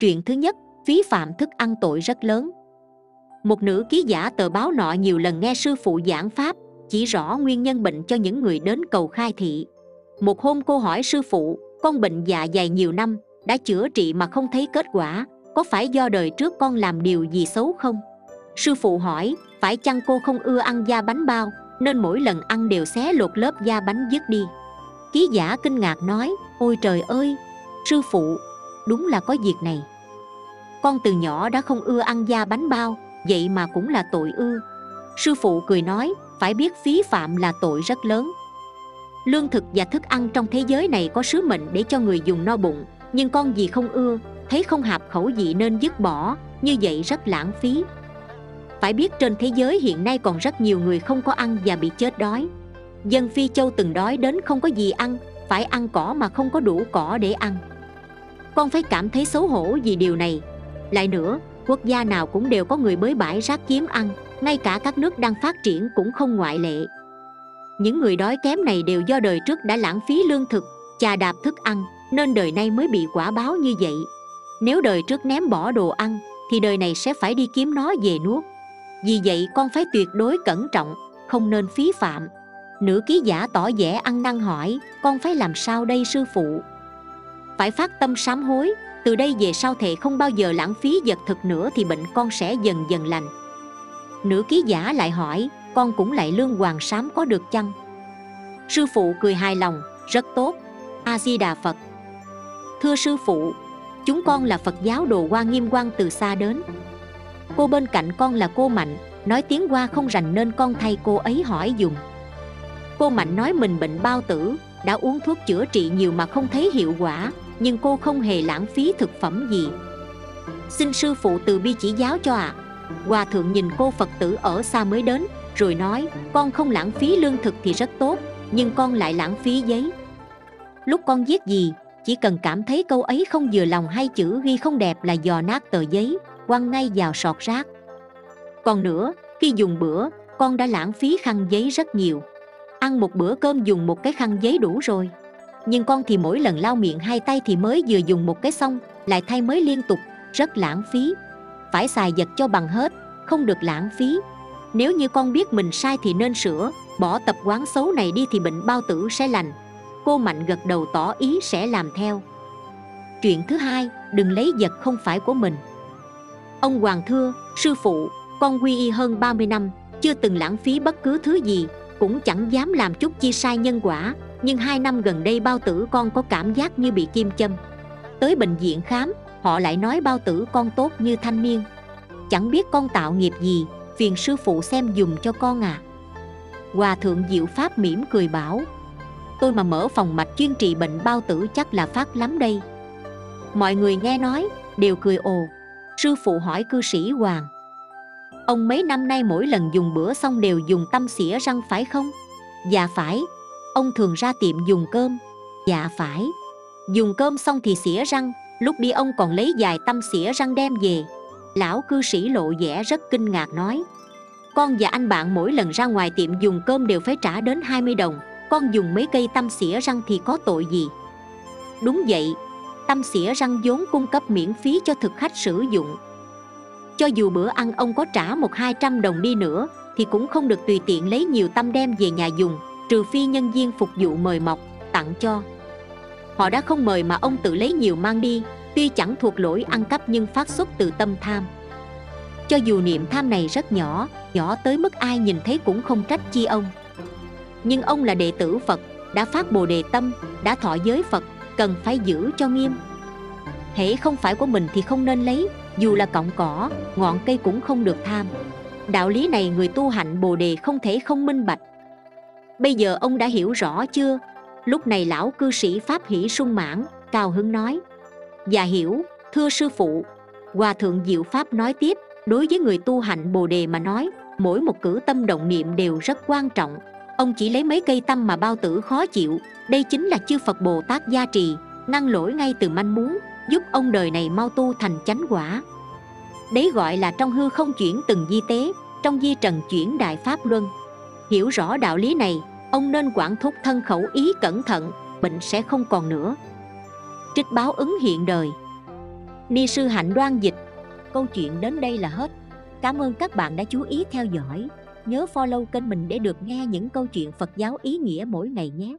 Chuyện thứ nhất, phí phạm thức ăn tội rất lớn. Một nữ ký giả tờ báo nọ nhiều lần nghe sư phụ giảng pháp Chỉ rõ nguyên nhân bệnh cho những người đến cầu khai thị. Một hôm cô hỏi sư phụ Con bệnh dạ dày nhiều năm Đã chữa trị mà không thấy kết quả Có phải do đời trước con làm điều gì xấu không? Sư phụ hỏi Phải chăng cô không ưa ăn da bánh bao Nên mỗi lần ăn đều xé lột lớp da bánh dứt đi? Ký giả kinh ngạc nói Ôi trời ơi Sư phụ Đúng là có việc này. Con từ nhỏ đã không ưa ăn da bánh bao, Vậy mà cũng là tội ư. Sư phụ cười nói, Phải biết phí phạm là tội rất lớn. Lương thực và thức ăn trong thế giới này có sứ mệnh để cho người dùng no bụng, Nhưng con gì không ưa, Thấy không hợp khẩu vị nên dứt bỏ, Như vậy rất lãng phí. Phải biết trên thế giới hiện nay còn rất nhiều người không có ăn và bị chết đói. Dân Phi Châu từng đói đến không có gì ăn, Phải ăn cỏ mà không có đủ cỏ để ăn. Con phải cảm thấy xấu hổ vì điều này lại nữa, quốc gia nào cũng đều có người bới bãi rác kiếm ăn Ngay cả các nước đang phát triển cũng không ngoại lệ. Những người đói kém này đều do đời trước đã lãng phí lương thực Chà đạp thức ăn Nên đời nay mới bị quả báo như vậy. Nếu đời trước ném bỏ đồ ăn Thì đời này sẽ phải đi kiếm nó về nuốt. Vì vậy con phải tuyệt đối cẩn trọng Không nên phí phạm. Nữ ký giả tỏ vẻ ăn năn hỏi Con phải làm sao đây sư phụ? Phải phát tâm sám hối. Từ đây về sau thệ không bao giờ lãng phí vật thực nữa Thì bệnh con sẽ dần dần lành. Nữ ký giả lại hỏi, Con cũng lại lương hoàng sám có được chăng? Sư phụ cười hài lòng, Rất tốt. A-di-đà Phật. Thưa sư phụ, Chúng con là Phật giáo đồ hoa nghiêm quan từ xa đến. Cô bên cạnh con là cô Mạnh, Nói tiếng hoa không rành nên con thay cô ấy hỏi dùng. Cô Mạnh nói mình bệnh bao tử, Đã uống thuốc chữa trị nhiều mà không thấy hiệu quả. Nhưng cô không hề lãng phí thực phẩm gì. Xin sư phụ từ bi chỉ giáo cho ạ. À. Hòa thượng nhìn cô Phật tử ở xa mới đến, Rồi nói, con không lãng phí lương thực thì rất tốt, Nhưng con lại lãng phí giấy. Lúc con viết gì, Chỉ cần cảm thấy câu ấy không vừa lòng hay chữ ghi không đẹp là dò nát tờ giấy, Quăng ngay vào sọt rác. Còn nữa, khi dùng bữa, Con đã lãng phí khăn giấy rất nhiều. Ăn một bữa cơm dùng một cái khăn giấy đủ rồi nhưng con thì mỗi lần lau miệng hai tay thì mới vừa dùng một cái xong, lại thay mới liên tục, rất lãng phí. Phải xài vật cho bằng hết, không được lãng phí. Nếu như con biết mình sai thì nên sửa, bỏ tập quán xấu này đi thì bệnh bao tử sẽ lành. Cô mạnh gật đầu tỏ ý sẽ làm theo. Chuyện thứ hai, đừng lấy vật không phải của mình. Ông hoàng thưa, sư phụ, con quy y hơn 30 năm, chưa từng lãng phí bất cứ thứ gì, cũng chẳng dám làm chút chi sai nhân quả nhưng hai năm gần đây bao tử con có cảm giác như bị kim châm. Tới bệnh viện khám, họ lại nói bao tử con tốt như thanh niên. Chẳng biết con tạo nghiệp gì, phiền sư phụ xem dùm cho con à. Hòa thượng diệu pháp mỉm cười bảo, tôi mà mở phòng mạch chuyên trị bệnh bao tử chắc là phát lắm đây. Mọi người nghe nói, đều cười ồ. Sư phụ hỏi cư sĩ hoàng, Ông mấy năm nay mỗi lần dùng bữa xong đều dùng tâm xỉa răng phải không? Dạ phải. Ông thường ra tiệm dùng cơm. Dạ phải. Dùng cơm xong thì xỉa răng. Lúc đi ông còn lấy dài tăm xỉa răng đem về. Lão cư sĩ lộ vẻ rất kinh ngạc nói, Con và anh bạn mỗi lần ra ngoài tiệm dùng cơm đều phải trả đến 20 đồng. Con dùng mấy cây tăm xỉa răng thì có tội gì? Đúng vậy, tăm xỉa răng vốn cung cấp miễn phí cho thực khách sử dụng. Cho dù bữa ăn ông có trả một hai trăm đồng đi nữa, Thì cũng không được tùy tiện lấy nhiều tâm đem về nhà dùng. Trừ phi nhân viên phục vụ mời mọc, tặng cho. Họ đã không mời mà ông tự lấy nhiều mang đi Tuy chẳng thuộc lỗi ăn cắp nhưng phát xuất từ tâm tham. Cho dù niệm tham này rất nhỏ Nhỏ tới mức ai nhìn thấy cũng không trách chi ông. Nhưng ông là đệ tử Phật Đã phát bồ đề tâm Đã thọ giới Phật Cần phải giữ cho nghiêm. Hễ không phải của mình thì không nên lấy dù là cọng cỏ ngọn cây cũng không được tham. Đạo lý này người tu hạnh bồ đề không thể không minh bạch bây giờ ông đã hiểu rõ chưa? Lúc này lão cư sĩ pháp hỷ sung mãn, cao hứng nói. Và hiểu, thưa sư phụ. Hòa thượng diệu pháp nói tiếp, đối với người tu hành bồ đề mà nói, mỗi một cử tâm động niệm đều rất quan trọng. Ông chỉ lấy mấy cây tâm mà bao tử khó chịu. Đây chính là chư phật bồ tát gia trì, ngăn lỗi ngay từ manh muốn, giúp ông đời này mau tu thành chánh quả. Đấy gọi là trong hư không chuyển từng di tế, trong di trần chuyển đại pháp luân. Hiểu rõ đạo lý này ông nên quản thúc thân khẩu ý cẩn thận, bệnh sẽ không còn nữa. Trích báo ứng hiện đời. Ni sư hạnh đoan dịch, câu chuyện đến đây là hết. Cảm ơn các bạn đã chú ý theo dõi. Nhớ follow kênh mình để được nghe những câu chuyện phật giáo ý nghĩa mỗi ngày nhé.